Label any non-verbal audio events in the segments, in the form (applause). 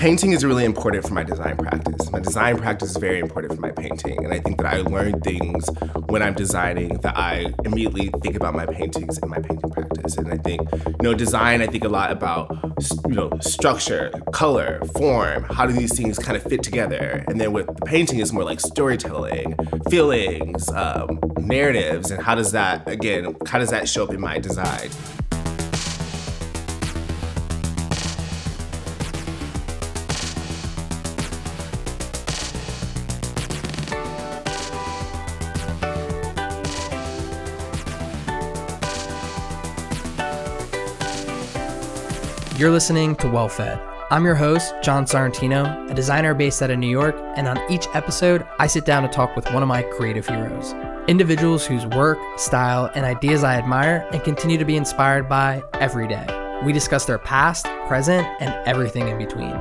painting is really important for my design practice. My design practice is very important for my painting. And I think that I learn things when I'm designing that I immediately think about my paintings and my painting practice. And I think, you know, design, I think a lot about, you know, structure, color, form. How do these things kind of fit together? And then with the painting, is more like storytelling, feelings, um, narratives, and how does that, again, how does that show up in my design? You're listening to Well Fed. I'm your host, John Sorrentino, a designer based out of New York, and on each episode, I sit down to talk with one of my creative heroes. Individuals whose work, style, and ideas I admire and continue to be inspired by every day. We discuss their past, present, and everything in between.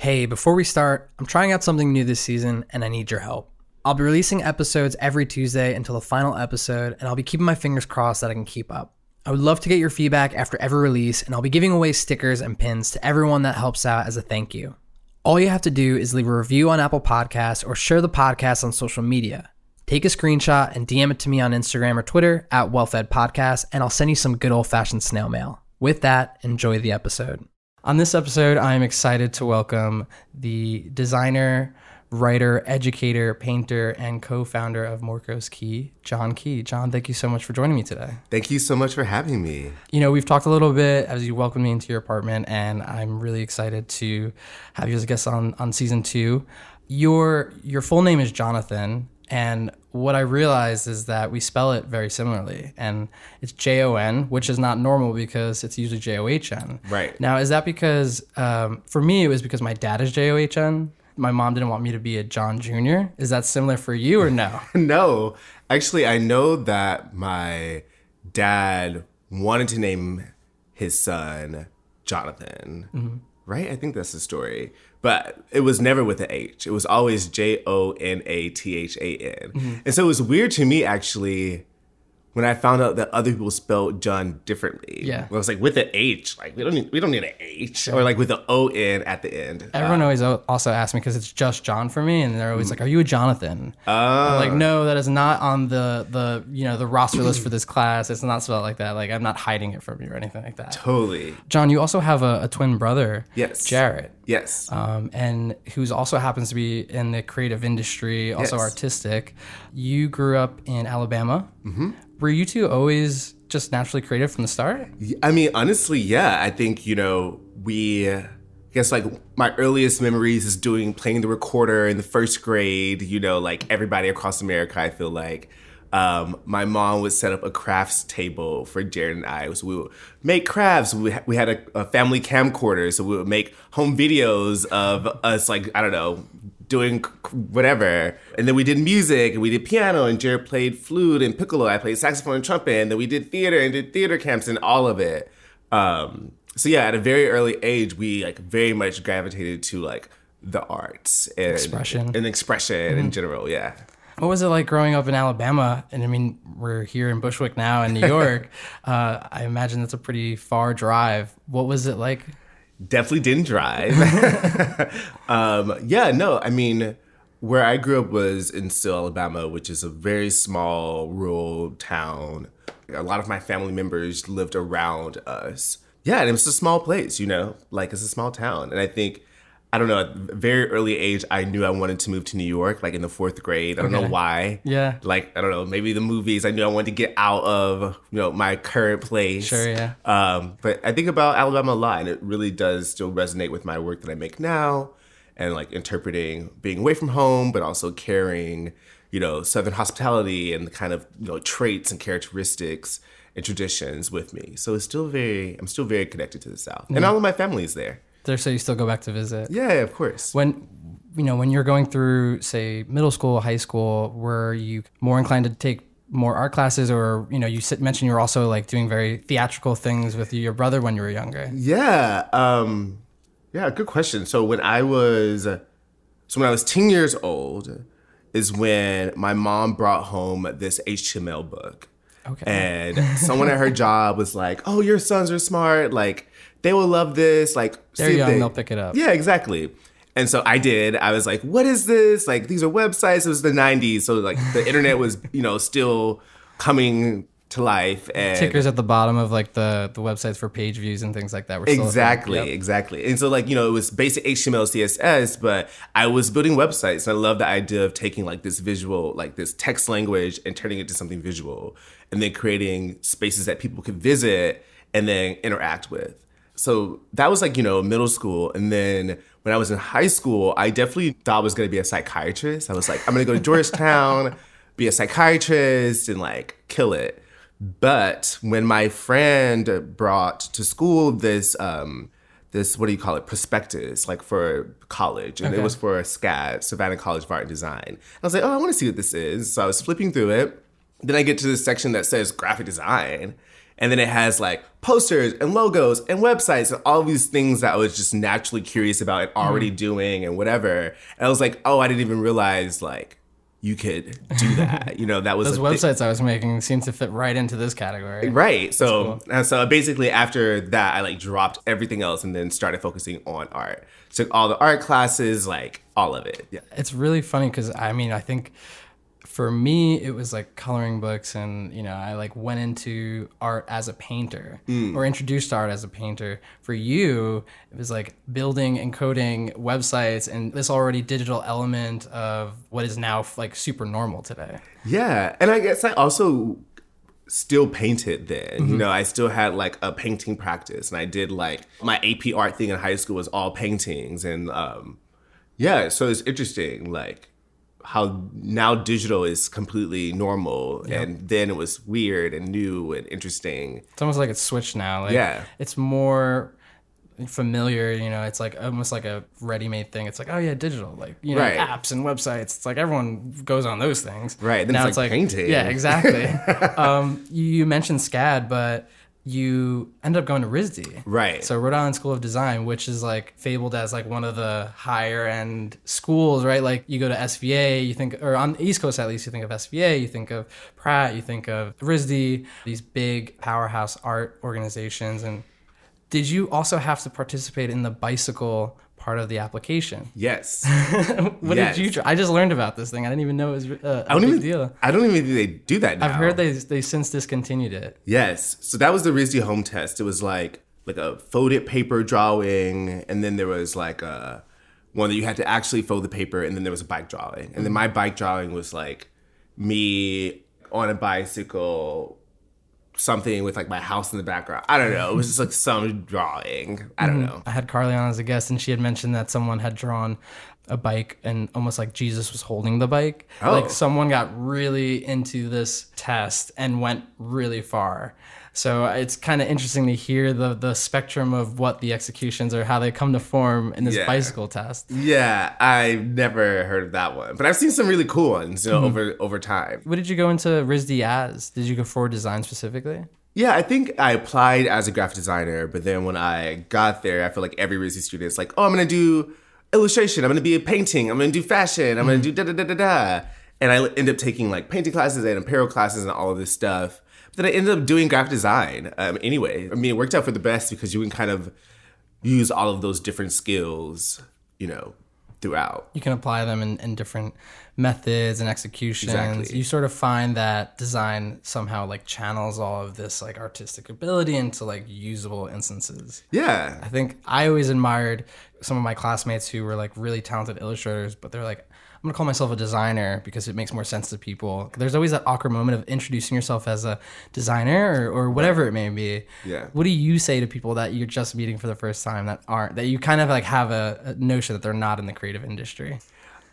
Hey, before we start, I'm trying out something new this season and I need your help. I'll be releasing episodes every Tuesday until the final episode, and I'll be keeping my fingers crossed that I can keep up. I would love to get your feedback after every release, and I'll be giving away stickers and pins to everyone that helps out as a thank you. All you have to do is leave a review on Apple Podcasts or share the podcast on social media. Take a screenshot and DM it to me on Instagram or Twitter at WellFed Podcast, and I'll send you some good old fashioned snail mail. With that, enjoy the episode. On this episode, I am excited to welcome the designer, writer, educator, painter, and co founder of Morcos Key, Jon Key. John, thank you so much for joining me today. Thank you so much for having me. You know, we've talked a little bit as you welcomed me into your apartment, and I'm really excited to have you as a guest on, on season two. Your your full name is Jonathan, and what I realized is that we spell it very similarly, and it's J O N, which is not normal because it's usually J O H N. Right. Now, is that because um, for me it was because my dad is J O H N? My mom didn't want me to be a John Jr. Is that similar for you or no? (laughs) no, actually, I know that my dad wanted to name his son Jonathan. Mm-hmm. Right? I think that's the story. But it was never with an H. It was always J O N A T H A N. Mm-hmm. And so it was weird to me actually when I found out that other people spelled John differently. Yeah. Well, it's like with an H, like we don't need we don't need an H, or like with an O N at the end. Everyone always also asks me because it's just John for me, and they're always like, "Are you a Jonathan?" Oh. I'm like, no, that is not on the the you know the roster list for this class. It's not spelled like that. Like I'm not hiding it from you or anything like that. Totally. John, you also have a, a twin brother, Yes. Jarrett, Yes. um, and who's also happens to be in the creative industry, also Yes. artistic. You grew up in Alabama. Mm-hmm. Were you two always just naturally creative from the start? I mean, honestly, yeah. I think you know we. I guess like my earliest memories is doing playing the recorder in the first grade. You know, like everybody across America. I feel like um, my mom would set up a crafts table for Jarrett and I. So we would make crafts. We, ha- we had a, a family camcorder, so we would make home videos of us, like I don't know, doing whatever. And then we did music and we did piano and Jarrett played flute and piccolo. I played saxophone and trumpet. And then we did theater and did theater camps and all of it. Um, so yeah, at a very early age, we like very much gravitated to like the arts and Expression. and expression in general. Yeah. What was it like growing up in Alabama? And I mean, we're here in Bushwick now in New (laughs) York. uh, I imagine that's a pretty far drive. What was it like? Definitely didn't drive. (laughs) um, yeah, no, I mean, where I grew up was in Seale, Alabama, which is a very small rural town. A lot of my family members lived around us. Yeah, and it was a small place, you know, like it's a small town. And I think, I don't know, at a very early age, I knew I wanted to move to New York, like in the fourth grade. I don't know why. Yeah. Like, I don't know, maybe the movies, I knew I wanted to get out of, you know, my current place. Sure, yeah. Um, but I think about Alabama a lot, and it really does still resonate with my work that I make now, and like interpreting being away from home, but also carrying, you know, Southern hospitality and the kind of you know traits and characteristics and traditions with me. So it's still very, I'm still very connected to the South, and all of my family is there. There, so you still go back to visit. Yeah, of course. When, you know, when you're going through, say, middle school, high school, were you more inclined to take more art classes, or you know, you sit, mentioned you were also like doing very theatrical things with your brother when you were younger. Yeah. Um, yeah, good question. So when I was so when I was 10 years old is when my mom brought home this HTML book. Okay. And someone at her job was like, "Oh, your sons are smart. Like they will love this. Like they're young, they- they'll pick it up. Yeah, exactly." And so I did. I was like, "What is this? Like these are websites. It was the '90s, so like the (laughs) internet was, you know, still coming to life." And Tickers at the bottom of like the the websites for page views and things like that. Were still. Exactly, Yep. exactly. And so, like, you know, it was basic HTML, CSS, but I was building websites. And I love the idea of taking like this visual, like this text language and turning it to something visual and then creating spaces that people could visit and then interact with. So that was like, you know, middle school. And then when I was in high school, I definitely thought I was going to be a psychiatrist. I was like, I'm going to go to Georgetown, (laughs) be a psychiatrist, and like kill it. But when my friend brought to school this um this what do you call it prospectus like for college and it was for a SCAD Savannah College of Art and Design. I was like, oh, I want to see what this is. So I was flipping through it. Then I get to this section that says graphic design. And then it has like posters and logos and websites and all these things that I was just naturally curious about and already mm. doing and whatever. And I was like, oh, I didn't even realize like you could do (laughs) that. You know, that was Those a thi- websites I was making seem to fit right into this category. Uh, right. So and uh, so basically after that I like dropped everything else and then started focusing on art. Took all the art classes, like all of it. Yeah. It's really funny because I mean I think for me it was like coloring books and you know I like went into art as a painter or introduced art as a painter. For you it was like building and coding websites and this already digital element of what is now like super normal today. Yeah. And I guess I also still painted then. You know, I still had like a painting practice and I did like my AP art thing in high school was all paintings and um yeah, so it's interesting like how now digital is completely normal and then it was weird and new and interesting. It's almost like it's switched now. Like, Yeah. It's more familiar, you know, it's like almost like a ready-made thing. It's like, oh yeah, digital, like you know, Right. apps and websites. It's like everyone goes on those things. Right, then it's like painting. Yeah, exactly. (laughs) um, you, you mentioned SCAD, but you end up going to RISD. Right. So Rhode Island School of Design, which is like fabled as like one of the higher end schools, right? Like you go to SVA, you think, or on the East Coast at least, you think of SVA, you think of Pratt, you think of RISD, these big powerhouse art organizations. And did you also have to participate in the bicycle part of the application? Yes. (laughs) What Yes. did you? Try? I just learned about this thing. I didn't even know it was uh, a I don't big even deal. I don't even think they do that now. I've heard they they since discontinued it. Yes. So that was the RISD home test. It was like like a folded paper drawing, and then there was like a one that you had to actually fold the paper, and then there was a bike drawing. And then my bike drawing was like me on a bicycle, something with like my house in the background. I don't know. It was just like some drawing. I don't mm-hmm. know. I had Carly on as a guest, and she had mentioned that someone had drawn a bike and almost like Jesus was holding the bike. Oh. Like someone got really into this test and went really far. So it's kind of interesting to hear the the spectrum of what the executions or how they come to form in this Yeah. bicycle test. Yeah, I've never heard of that one, but I've seen some really cool ones, you know, hmm. over over time. What did you go into RISD as? Did you go for design specifically? Yeah, I think I applied as a graphic designer, but then when I got there, I feel like every RISD student is like, oh, I'm gonna do illustration, I'm gonna be a painting, I'm gonna do fashion, I'm gonna hmm. do da da da da da. And I end up taking like painting classes and apparel classes and all of this stuff. Then I ended up doing graphic design um, anyway. I mean, it worked out for the best because you can kind of use all of those different skills, you know, throughout. you can apply them in, in different methods and executions. Exactly. You sort of find that design somehow like channels all of this like artistic ability into like usable instances. Yeah. I think I always admired some of my classmates who were like really talented illustrators, but they're like, I'm gonna call myself a designer because it makes more sense to people. There's always that awkward moment of introducing yourself as a designer or, or whatever it may be. Yeah. What do you say to people that you're just meeting for the first time that aren't that you kind of like have a, a notion that they're not in the creative industry?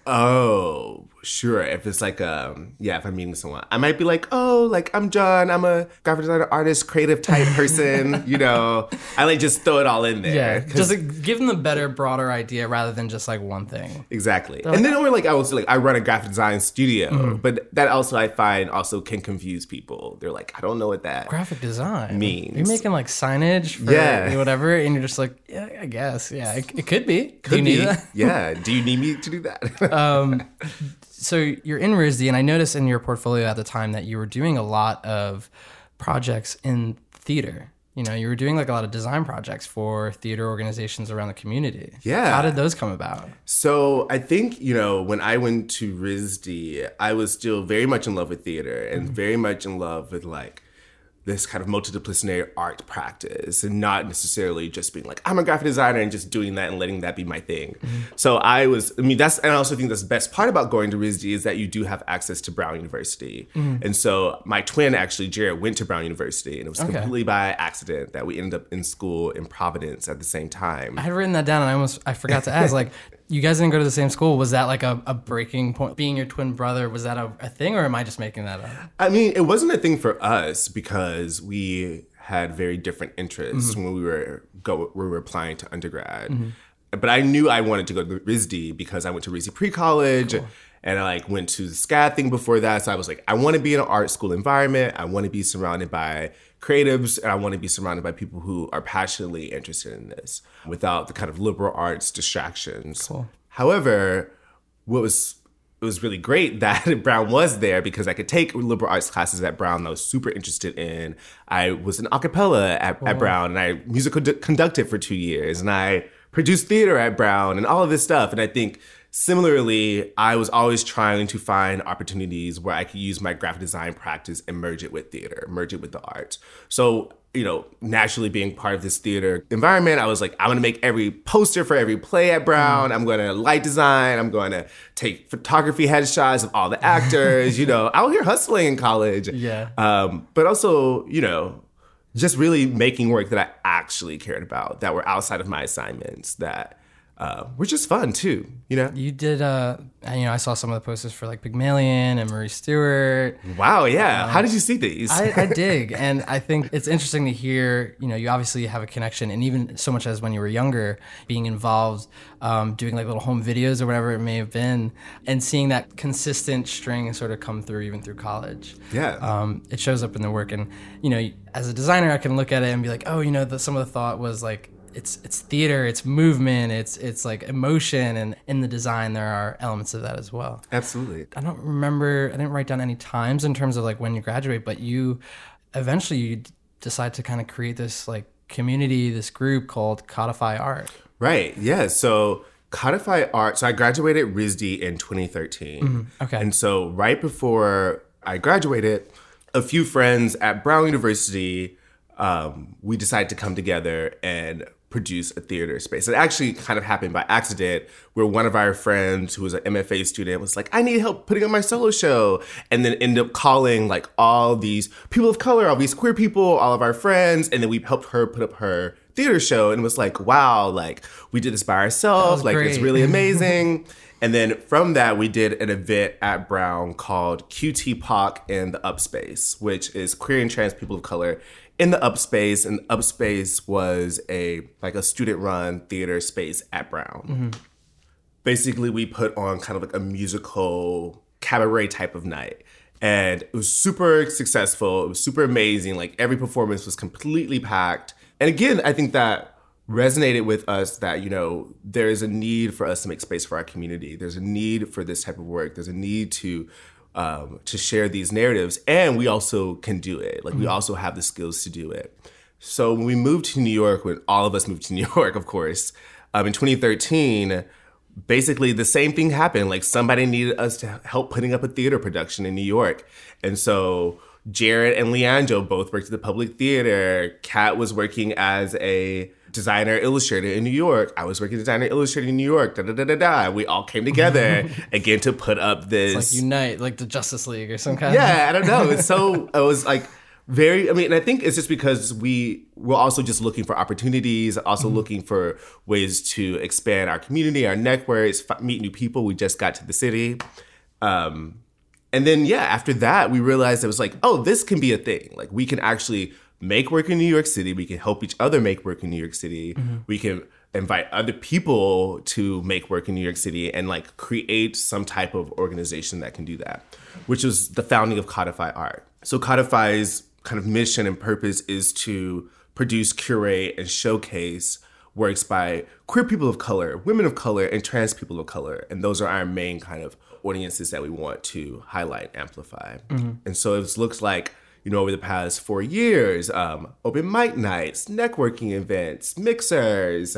Oh, sure. If it's like um yeah, if I'm meeting someone, I might be like, oh, like I'm John, I'm a graphic designer, artist, creative type person. (laughs) you know, I like just throw it all in there. yeah just like, give them the better, broader idea rather than just like one thing. exactly. And then or like I was like I run a graphic design studio, Mm-hmm. but that also I find also can confuse people. They're like, I don't know what that. Graphic design Means. You're making like signage for Yeah. whatever, and you're just like, yeah, I guess, yeah, it, it could be. Do Could you need that? yeah. (laughs) Do you need me to do that? um, (laughs) so you're in RISD, and I noticed in your portfolio at the time that you were doing a lot of projects in theater. You know, you were doing like a lot of design projects for theater organizations around the community. Yeah. How did those come about? So I think, you know, when I went to RISD, I was still very much in love with theater and mm-hmm. very much in love with like this kind of multidisciplinary art practice and not necessarily just being like i'm a graphic designer and just doing that and letting that be my thing. So i was i mean that's and i also think that's the best part about going to risd is that you do have access to brown university. Mm-hmm. And so my twin actually jarrett went to brown university and it was completely by accident that we ended up in school in providence at the same time. I had written that down, and I almost I forgot to ask. Like, (laughs) you guys didn't go to the same school. Was that like a, a breaking point? Being your twin brother, was that a, a thing, or am I just making that up? I mean, it wasn't a thing for us because we had very different interests mm-hmm. when we were go we were applying to undergrad. Mm-hmm. But I knew I wanted to go to RISD because I went to RISD pre-college and I like went to the SCAD thing before that. So I was like, I want to be in an art school environment. I want to be surrounded by creatives and I want to be surrounded by people who are passionately interested in this without the kind of liberal arts distractions. However, what was it was really great (laughs) that Brown was there because I could take liberal arts classes at Brown that I was super interested in. I was an a cappella at, at Brown and I musical d- conducted for two years and I produced theater at Brown and all of this stuff. And I think similarly, I was always trying to find opportunities where I could use my graphic design practice and merge it with theater, merge it with the arts. So you know, naturally being part of this theater environment, I was like, I'm gonna make every poster for every play at Brown. I'm gonna light design. I'm gonna take photography headshots of all the actors. you know, (laughs) out here hustling in college. Yeah. Um, but also, you know, just really making work that I actually cared about, that were outside of my assignments, that uh, were just fun too. You know. You did, uh, and, you know, I saw some of the posters for like Pygmalion and Marie Stuart. Wow. Yeah. How did you see these? I, I (laughs) dig, and I think it's interesting to hear. You know, you obviously have a connection, and even so much as when you were younger, being involved, um, doing like little home videos or whatever it may have been, and seeing that consistent string sort of come through even through college. Yeah. um, it shows up in the work, and you know, as a designer, I can look at it and be like, oh, you know, the, some of the thought was like. It's it's theater, it's movement, it's it's like emotion, and in the design there are elements of that as well. Absolutely. I don't remember. I didn't write down any times in terms of like when you graduate, but you eventually you decide to kind of create this like community, this group called Codify Art. Right. Yeah. So Codify Art. So I graduated RISD in 2013. okay. And so right before I graduated, a few friends at Brown University, um, we decided to come together and produce a theater space. It actually kind of happened by accident, where one of our friends who was an MFA student was like, I need help putting on my solo show. And then ended up calling like all these people of color, all these queer people, all of our friends. And then we helped her put up her theater show and was like, wow, like we did this by ourselves. Like it's really (laughs) amazing. and then from that, we did an event at Brown called QT POC in the Upspace, which is queer and trans people of color in the Upspace. And Upspace was a like a student run theater space at Brown. Mm-hmm. Basically, we put on kind of like a musical cabaret type of night. And it was super successful. It was super amazing. Like every performance was completely packed. And again, I think that resonated with us that, you know, there is a need for us to make space for our community. There's a need for this type of work. There's a need to um, to share these narratives. And we also can do it. Like we also have the skills to do it. So when we moved to New York, when all of us moved to (laughs) New York, of course, um, in 2013, basically the same thing happened. Like somebody needed us to help putting up a theater production in New York. And so Jarrett and Leandro both worked at the public theater. Kat was working as a designer illustrator in New York. I was working designer illustrator in New York. Da da da da da. We all came together (laughs) again to put up this Like unite, like the Justice League or some kind. yeah, I don't know. It's so it was like very. I mean, and I think it's just because we we're also just looking for opportunities, also looking for ways to expand our community, our networks, f- meet new people. We just got to the city. Um, and then yeah, after that, we realized it was like, oh, this can be a thing. Like we can actually make work in New York City. We can help each other make work in New York City. Mm-hmm. We can invite other people to make work in New York City and like create some type of organization that can do that, which was the founding of Codify Art. So Codify's kind of mission and purpose is to produce, curate, and showcase works by queer people of color, women of color, and trans people of color. And those are our main kind of audiences that we want to highlight, amplify. Mm-hmm. And so it looks like you know, over the past four years, um, open mic nights, networking events, mixers,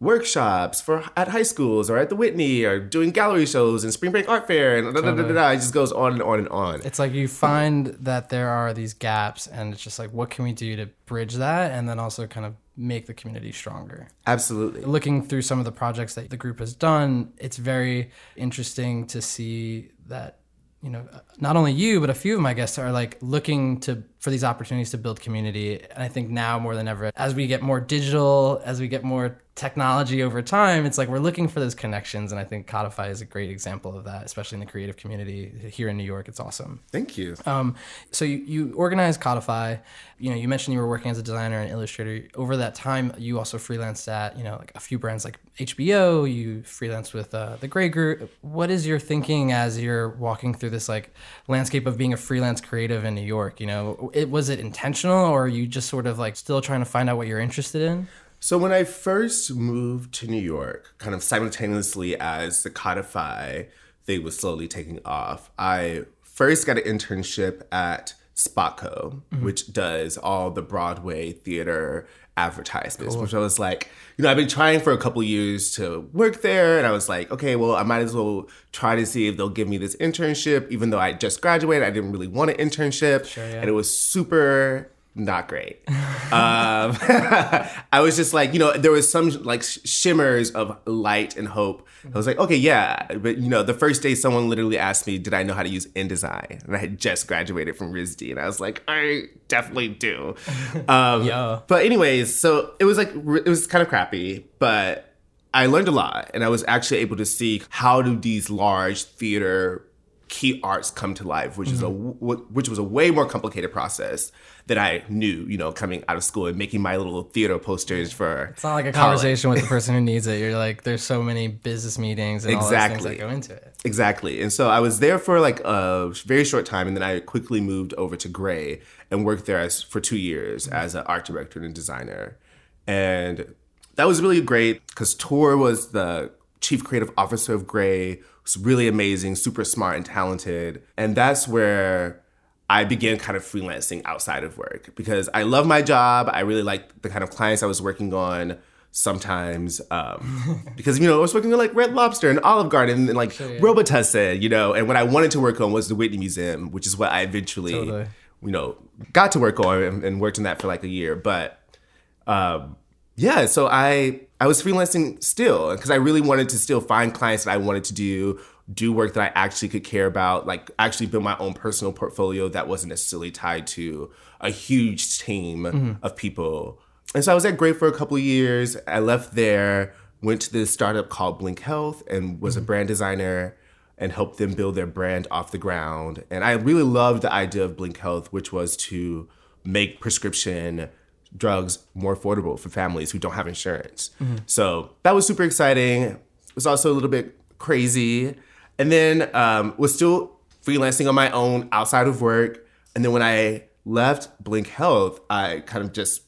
workshops for at high schools or at the Whitney or doing gallery shows and spring break art fair and da, da, da, da, da. it just goes on and on and on. It's like you find that there are these gaps and it's just like what can we do to bridge that and then also kind of make the community stronger. Absolutely. Looking through some of the projects that the group has done, it's very interesting to see that you know, not only you, but a few of my guests are like looking to for these opportunities to build community. And I think now more than ever, as we get more digital, as we get more technology over time, it's like we're looking for those connections. And I think Codify is a great example of that, especially in the creative community here in New York. It's awesome. Thank you. Um, so you, you organized Codify. You know, you mentioned you were working as a designer and illustrator. Over that time, you also freelanced at, you know, like a few brands like HBO. You freelanced with uh, the Grey Group. What is your thinking as you're walking through this like landscape of being a freelance creative in New York? You know, it was it intentional or are you just sort of like still trying to find out what you're interested in? So when I first moved to New York, kind of simultaneously as the Codify thing was slowly taking off, I first got an internship at Spotco, mm-hmm. which does all the Broadway theater advertisements, cool. which I was like, you know, I've been trying for a couple years to work there. And I was like, okay, well, I might as well try to see if they'll give me this internship, even though I just graduated. I didn't really want an internship. Sure, yeah. And it was super not great. um, (laughs) I was just like, you know, there was some like shimmers of light and hope. I was like, okay, yeah, but you know, the first day someone literally asked me, did I know how to use InDesign? And I had just graduated from RISD, and I was like, I definitely do. (laughs) Um, yeah. But anyways, so it was like it was kind of crappy, but I learned a lot, and I was actually able to see how do these large theater key arts come to life, which mm-hmm. is a mm-hmm. which was a way more complicated process that I knew, you know, coming out of school and making my little theater posters for. It's not like a college. conversation with the person who needs it. (laughs) You're like, there's so many business meetings and exactly. all those things that go into it. Exactly. And so I was there for like a very short time, and then I quickly moved over to Grey and worked there as, for two years mm-hmm. as an art director and designer, and that was really great because Tor was the chief creative officer of was really amazing, super smart and talented. And that's where I began kind of freelancing outside of work because I love my job. I really like the kind of clients I was working on sometimes um, (laughs) because you know I was working on like Red Lobster and Olive Garden and like sure, yeah. Robitussin, you know, and what I wanted to work on was the Whitney Museum, which is what I eventually totally. you know got to work on and, and, worked on that for like a year. But um, yeah, so I I was freelancing still because I really wanted to still find clients that I wanted to do do work that I actually could care about, like actually build my own personal portfolio that wasn't necessarily tied to a huge team mm-hmm. of people. And so I was at Grey for a couple of years. I left there, went to this startup called Blink Health and was mm-hmm. a brand designer and helped them build their brand off the ground. And I really loved the idea of Blink Health, which was to make prescription drugs more affordable for families who don't have insurance. Mm-hmm. So that was super exciting. It was also a little bit crazy. And then um, was still freelancing on my own outside of work. And then when I left Blink Health, I kind of just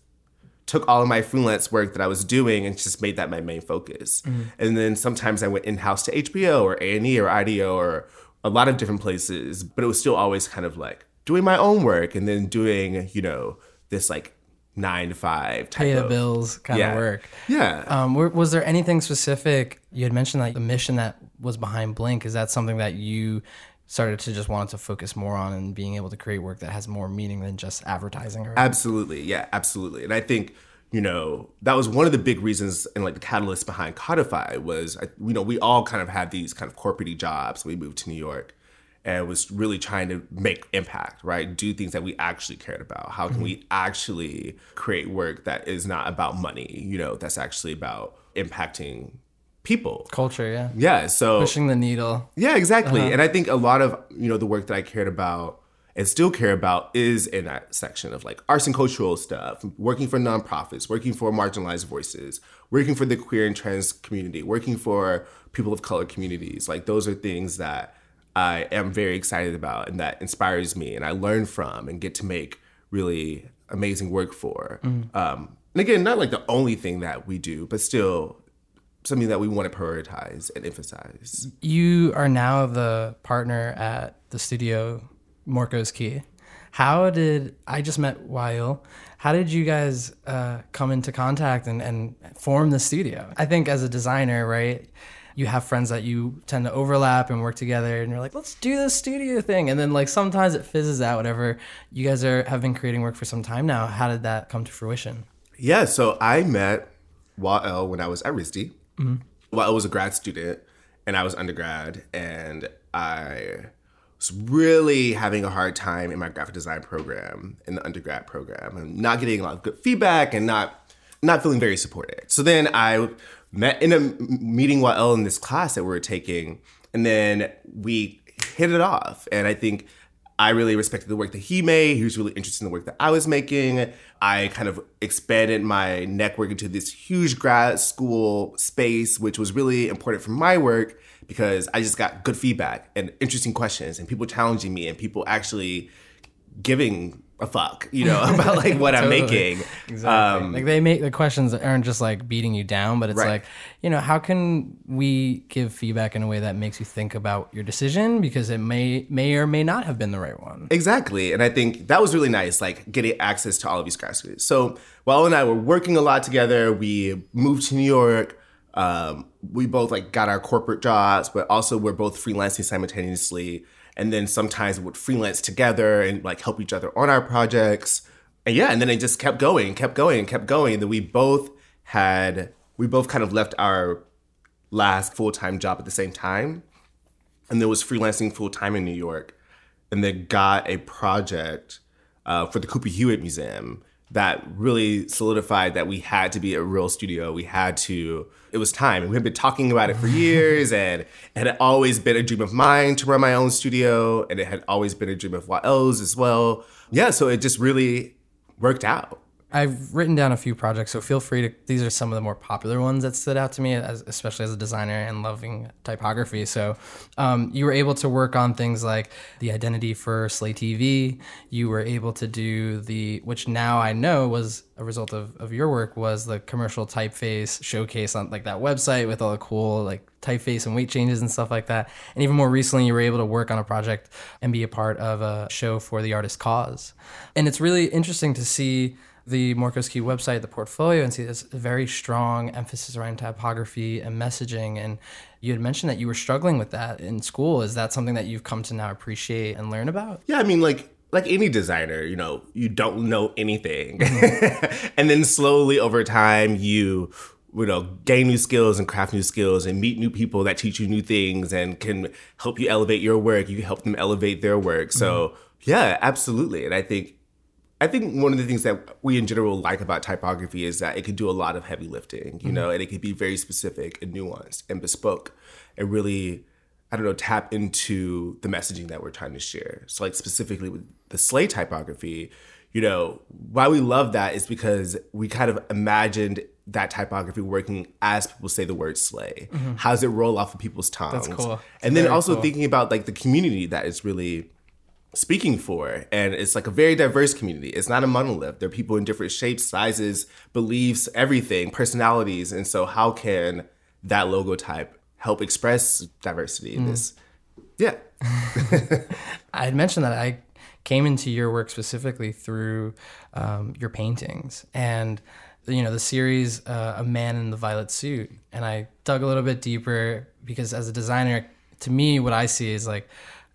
took all of my freelance work that I was doing and just made that my main focus. Mm-hmm. And then sometimes I went in house to HBO or A and E or IDEO or a lot of different places, but it was still always kind of like doing my own work and then doing you know this like nine to five type pay the of, bills kind yeah. of work. Yeah. Um, was there anything specific you had mentioned that the mission that was behind Blink is that something that you started to just want to focus more on and being able to create work that has more meaning than just advertising? Or absolutely, yeah, absolutely. And I think you know that was one of the big reasons and like the catalyst behind Codify was you know we all kind of had these kind of corporate jobs. We moved to New York and was really trying to make impact, right? Do things that we actually cared about. How can mm-hmm. we actually create work that is not about money, you know, that's actually about impacting people. Culture, yeah. Yeah, so pushing the needle. Yeah, exactly. Uh-huh. And I think a lot of, you know, the work that I cared about and still care about is in that section of like arts and cultural stuff, working for nonprofits, working for marginalized voices, working for the queer and trans community, working for people of color communities. Like those are things that I am very excited about and that inspires me and I learn from and get to make really amazing work for. Mm. Um, And again, not like the only thing that we do, but still something that we want to prioritize and emphasize. You are now the partner at the studio Morcos Key. How did I just met Wael? How did you guys uh, come into contact and, and form the studio? I think as a designer, right, you have friends that you tend to overlap and work together, and you're like, let's do this studio thing. And then like sometimes it fizzes out. Whatever. You guys are have been creating work for some time now. How did that come to fruition? Yeah, so I met Wael when I was at RISD. Mm-hmm. Wael was a grad student, and I was undergrad, and I was really having a hard time in my graphic design program in the undergrad program and not getting a lot of good feedback and not not feeling very supported. So then I met in a meeting Wael in this class that we were taking, and then we hit it off. And I think I really respected the work that he made. He was really interested in the work that I was making. I kind of expanded my network into this huge grad school space, which was really important for my work because I just got good feedback and interesting questions and people challenging me and people actually giving a fuck, you know, (laughs) about like what I'm making. Exactly. Um, like they make the questions aren't just like beating you down, but it's right. like, you know, how can we give feedback in a way that makes you think about your decision because it may may or may not have been the right one. Exactly. And I think that was really nice, like getting access to all of these graduates. So Wael and I were working a lot together. We moved to New York. Um, we both like got our corporate jobs, but also we're both freelancing simultaneously and then sometimes we would freelance together and like help each other on our projects. And yeah, and then it just kept going, kept going, kept going. And then we both had we both kind of left our last full time job at the same time, and then was freelancing full time in New York, and then got a project uh, for the Cooper Hewitt Museum that really solidified that we had to be a real studio. We had to, it was time. And we had been talking about it for (laughs) years and it had always been a dream of mine to run my own studio. And it had always been a dream of Wael's as well. Yeah, so it just really worked out. I've written down a few projects, so feel free to. These are some of the more popular ones that stood out to me, as, especially as a designer and loving typography. So, um, you were able to work on things like the identity for Slay TV. You were able to do the, which now I know was a result of, of your work, was the commercial typeface showcase on like that website with all the cool like typeface and weight changes and stuff like that. And even more recently, you were able to work on a project and be a part of a show for the artist cause. And it's really interesting to see the Morcos Key website, the portfolio, and see this very strong emphasis around typography and messaging. And you had mentioned that you were struggling with that in school. Is that something that you've come to now appreciate and learn about? Yeah, I mean, like like any designer, you know, you don't know anything, mm-hmm. (laughs) and then slowly over time you you know gain new skills and craft new skills and meet new people that teach you new things and can help you elevate your work. You help them elevate their work. So mm-hmm. yeah, absolutely. And I think I think one of the things that we in general like about typography is that it can do a lot of heavy lifting, you mm-hmm. know, and it can be very specific and nuanced and bespoke and really, I don't know, tap into the messaging that we're trying to share. So, like specifically with the Slay typography, you know, why we love that is because we kind of imagined that typography working as people say the word slay. Mm-hmm. How does it roll off of people's tongues? That's cool. and then also cool. thinking about like the community that is really speaking for. And it's like a very diverse community. It's not a monolith. There are people in different shapes, sizes, beliefs, everything, personalities. And so, how can that logo type help express diversity in mm. this? Yeah. (laughs) I had mentioned that I came into your work specifically through um, your paintings and you know the series uh, a man in the violet suit and i dug a little bit deeper because as a designer to me what i see is like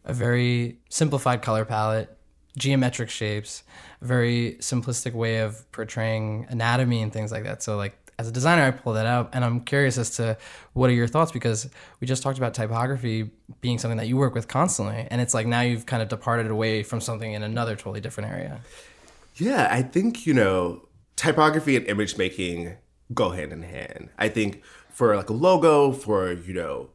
a very simplified color palette, geometric shapes, a very simplistic way of portraying anatomy and things like that. So like as a designer, I pull that out, and I'm curious as to what are your thoughts because we just talked about typography being something that you work with constantly, and it's like now you've kind of departed away from something in another totally different area. Yeah, I think you know typography and image making go hand in hand. I think for like a logo, for you know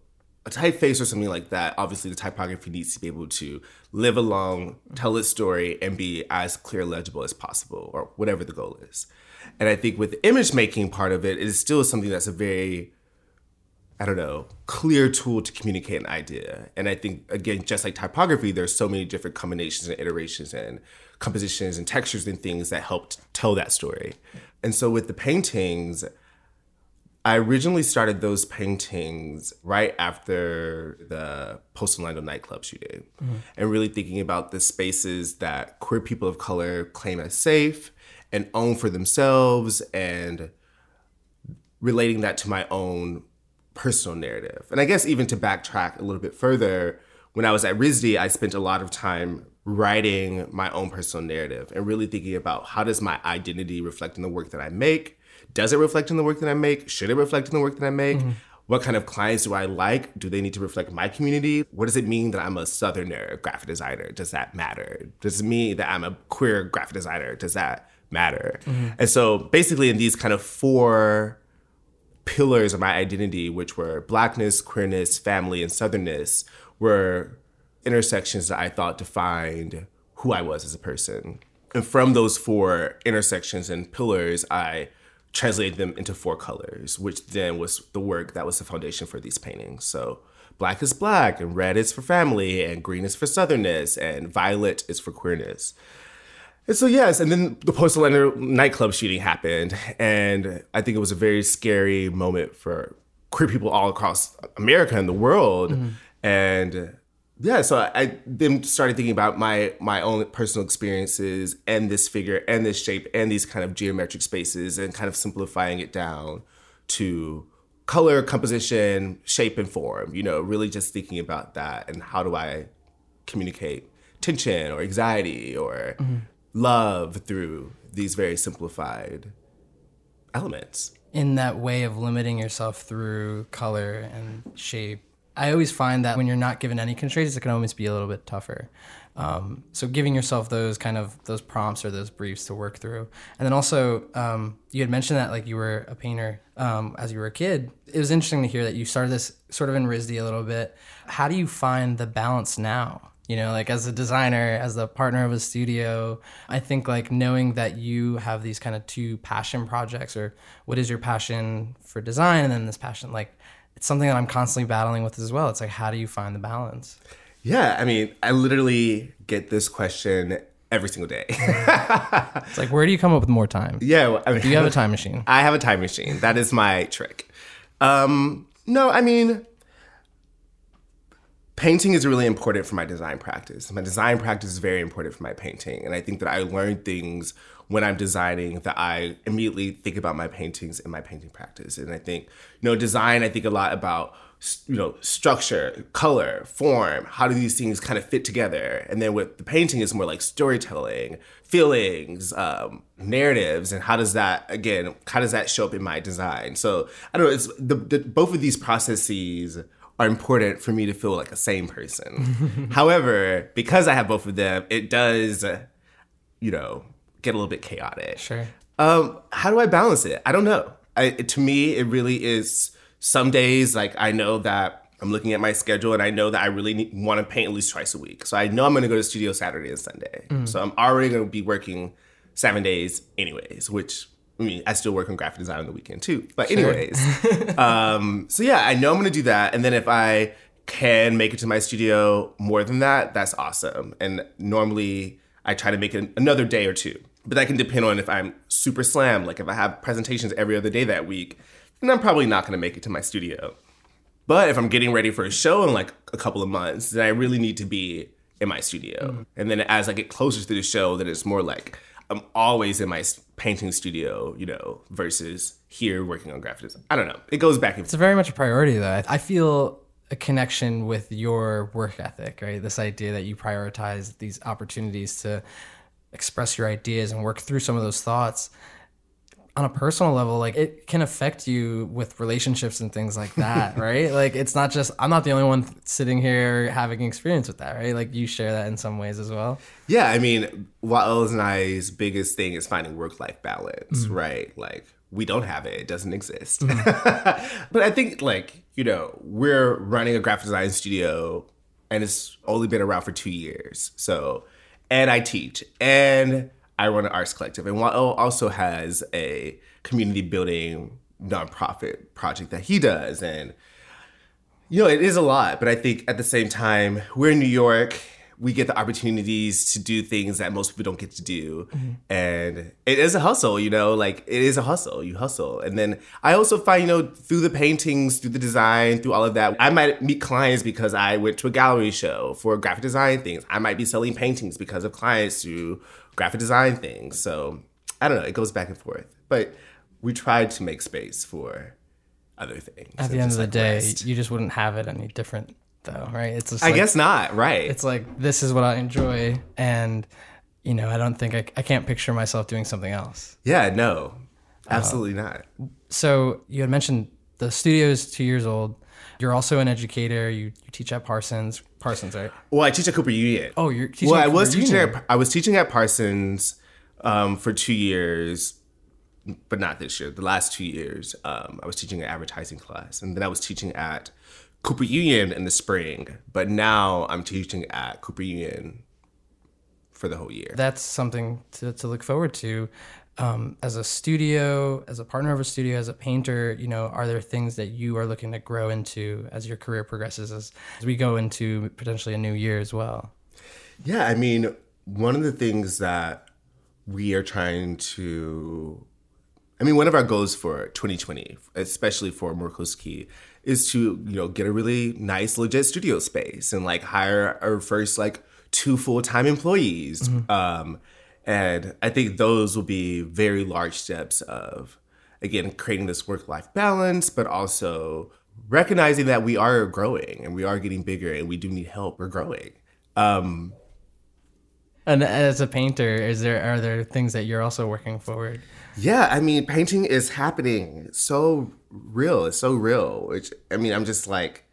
a typeface or something like that, obviously the typography needs to be able to live along, tell its story, and be as clear legible as possible, or whatever the goal is. And I think with the image making part of it, it is still something that's a very I don't know, clear tool to communicate an idea. And I think, again, just like typography, there's so many different combinations and iterations and compositions and textures and things that helped tell that story. And so with the paintings, I originally started those paintings right after the Pulse Orlando nightclub shooting mm-hmm. and really thinking about the spaces that queer people of color claim as safe and own for themselves and relating that to my own personal narrative. And I guess even to backtrack a little bit further, when I was at RISD, I spent a lot of time writing my own personal narrative and really thinking about how does my identity reflect in the work that I make? Does it reflect in the work that I make? Should it reflect in the work that I make? Mm-hmm. What kind of clients do I like? Do they need to reflect my community? What does it mean that I'm a Southerner graphic designer? Does that matter? Does it mean that I'm a queer graphic designer? Does that matter? Mm-hmm. And so basically, in these kind of four pillars of my identity, which were blackness, queerness, family, and southernness, were intersections that I thought defined who I was as a person. And from those four intersections and pillars, I translated them into four colors, which then was the work that was the foundation for these paintings. So black is black, and red is for family, and green is for southernness, and violet is for queerness. And so yes, and then the Pulse Orlando nightclub shooting happened, and I think it was a very scary moment for queer people all across America and the world. Mm-hmm. And yeah, so I, then started thinking about my my own personal experiences and this figure and this shape and these kind of geometric spaces and kind of simplifying it down to color, composition, shape, and form. You know, really just thinking about that and how do I communicate tension or anxiety or mm-hmm love through these very simplified elements. In that way of limiting yourself through color and shape, I always find that when you're not given any constraints, it can always be a little bit tougher. Um, so giving yourself those kind of those prompts or those briefs to work through, and then also um, you had mentioned that like you were a painter um, as you were a kid. It was interesting to hear that you started this sort of in RISD a little bit. How do you find the balance now? you know like as a designer as the partner of a studio i think like knowing that you have these kind of two passion projects or what is your passion for design and then this passion like it's something that i'm constantly battling with as well. It's like how do you find the balance? Yeah i mean i literally get this question every single day. (laughs) It's like where do you come up with more time? Yeah well, I mean, do you have a (laughs) time machine? I have a time machine. That is my trick. Um no i mean painting is really important for my design practice. My design practice is very important for my painting. And I think that I learn things when I'm designing that I immediately think about my paintings and my painting practice. And I think, you know, design, I think a lot about, you know, structure, color, form, how do these things kind of fit together? And then with the painting, it's more like storytelling, feelings, um, narratives, and how does that, again, how does that show up in my design? So I don't know, it's the, the both of these processes are important for me to feel like a same person. (laughs) However, because I have both of them, it does, you know, get a little bit chaotic. Sure. Um, how do I balance it? I don't know. I, to me, it really is. Some days, like I know that I'm looking at my schedule and I know that I really want to paint at least twice a week. So I know I'm going to go to studio Saturday and Sunday. Mm. So I'm already going to be working seven days, anyways, which I mean, I still work on graphic design on the weekend too. But anyways, (laughs) um, so yeah, I know I'm gonna do that, and then if I can make it to my studio more than that, that's awesome. And normally I try to make it another day or two, but that can depend on if I'm super slammed. Like if I have presentations every other day that week, then I'm probably not gonna make it to my studio. But if I'm getting ready for a show in like a couple of months, then I really need to be in my studio. Mm-hmm. And then as I get closer to the show, then it's more like I'm always in my painting studio, you know, versus here working on graphic design. I don't know. It goes back and It's very much a priority though. I feel a connection with your work ethic, right? This idea that you prioritize these opportunities to express your ideas and work through some of those thoughts on a personal level, like it can affect you with relationships and things like that, (laughs) right? Like it's not just I'm not the only one sitting here having experience with that, right? Like you share that in some ways as well. Yeah, I mean, Wael's and I's biggest thing is finding work life balance, mm-hmm. right? Like we don't have it; it doesn't exist. Mm-hmm. (laughs) but I think, like you know, we're running a graphic design studio, and it's only been around for two years. So, and I teach, and I run an arts collective, and Wael oh, also has a community building nonprofit project that he does, and You know, it is a lot, but I think at the same time, we're in New York. We get the opportunities to do things that most people don't get to do. Mm-hmm. And it is a hustle, you know, like it is a hustle. You hustle. And then I also find, you know, through the paintings, through the design, through all of that, I might meet clients because I went to a gallery show for graphic design things. I might be selling paintings because of clients through graphic design things. So I don't know, it goes back and forth. But we tried to make space for other things. At the end of the like, day, rest. you just wouldn't have it any different, though, right? It's just I like, guess not, right? it's like this is what I enjoy, and you know, I don't think I, I can't picture myself doing something else. yeah, no, Uh, absolutely not. So you had mentioned the studio is two years old. You're also an educator. You, you teach at Parsons. Parsons, right? Well, I teach at Cooper Union. Oh, you're teaching. well, I was Cooper teaching at I was teaching at Parsons um, for two years, but not this year. The last two years, um, I was teaching an advertising class, and then I was teaching at Cooper Union in the spring. But now I'm teaching at Cooper Union for the whole year. That's something to, to look forward to. Um, as a studio, as a partner of a studio, as a painter, you know, are there things that you are looking to grow into as your career progresses, as, as we go into potentially a new year as well? Yeah, I mean, one of the things that we are trying to, I mean, one of our goals for 2020, especially for Morcos Key, is to you know get a really nice, legit studio space and like hire our first like two full time employees. Um, and I think those will be very large steps of again creating this work life balance, but also recognizing that we are growing and we are getting bigger and we do need help. We're growing. Um, And as a painter, is there are there things that you're also working forward? Yeah, I mean, painting is happening. It's so real. It's so real. Which I mean, I'm just like,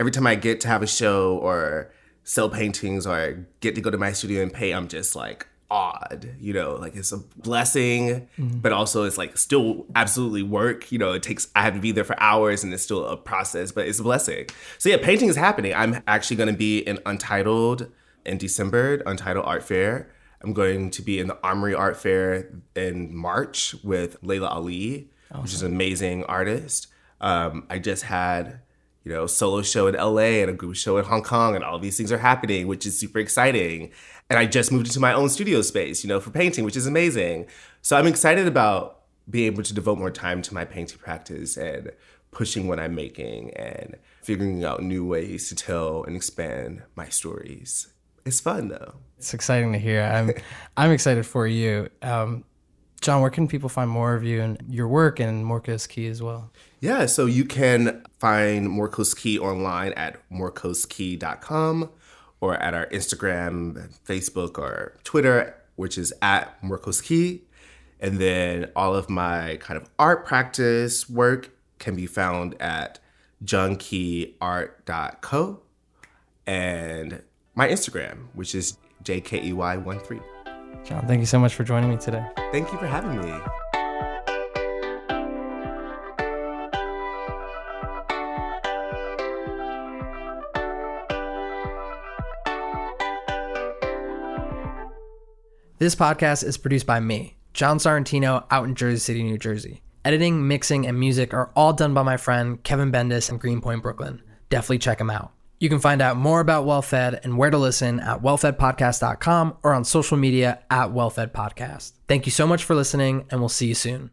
every time I get to have a show or sell paintings or get to go to my studio and paint, I'm just like awed. You know, like it's a blessing, but also it's like still absolutely work. You know, it takes I have to be there for hours and it's still a process, but it's a blessing. So yeah, painting is happening. I'm actually going to be in Untitled in December, Untitled Art Fair. I'm going to be in the Armory Art Fair in March with Laylah Ali, which is an amazing artist. Um, I just had, you know, solo show in LA and a group show in Hong Kong, and all these things are happening, which is super exciting. And I just moved into my own studio space, you know, for painting, which is amazing. So I'm excited about being able to devote more time to my painting practice and pushing what I'm making and figuring out new ways to tell and expand my stories. It's fun though. It's exciting to hear. I'm (laughs) I'm excited for you. Um, Jon, where can people find more of you and your work and Morcos Key as well? Yeah, so you can find Morcos Key online at morcoskey.com or at our Instagram, Facebook, or Twitter, which is at Morcos Key. And then all of my kind of art practice work can be found at johnkeyart.co and my Instagram, which is jkey13. Jon, thank you so much for joining me today. Thank you for having me. This podcast is produced by me, John Sorrentino, out in Jersey City, New Jersey. Editing, mixing, and music are all done by my friend Kevin Bendis in Greenpoint, Brooklyn. Definitely check him out. You can find out more about WellFed and where to listen at wellfedpodcast.com or on social media at WellFedPodcast. Thank you so much for listening, and we'll see you soon.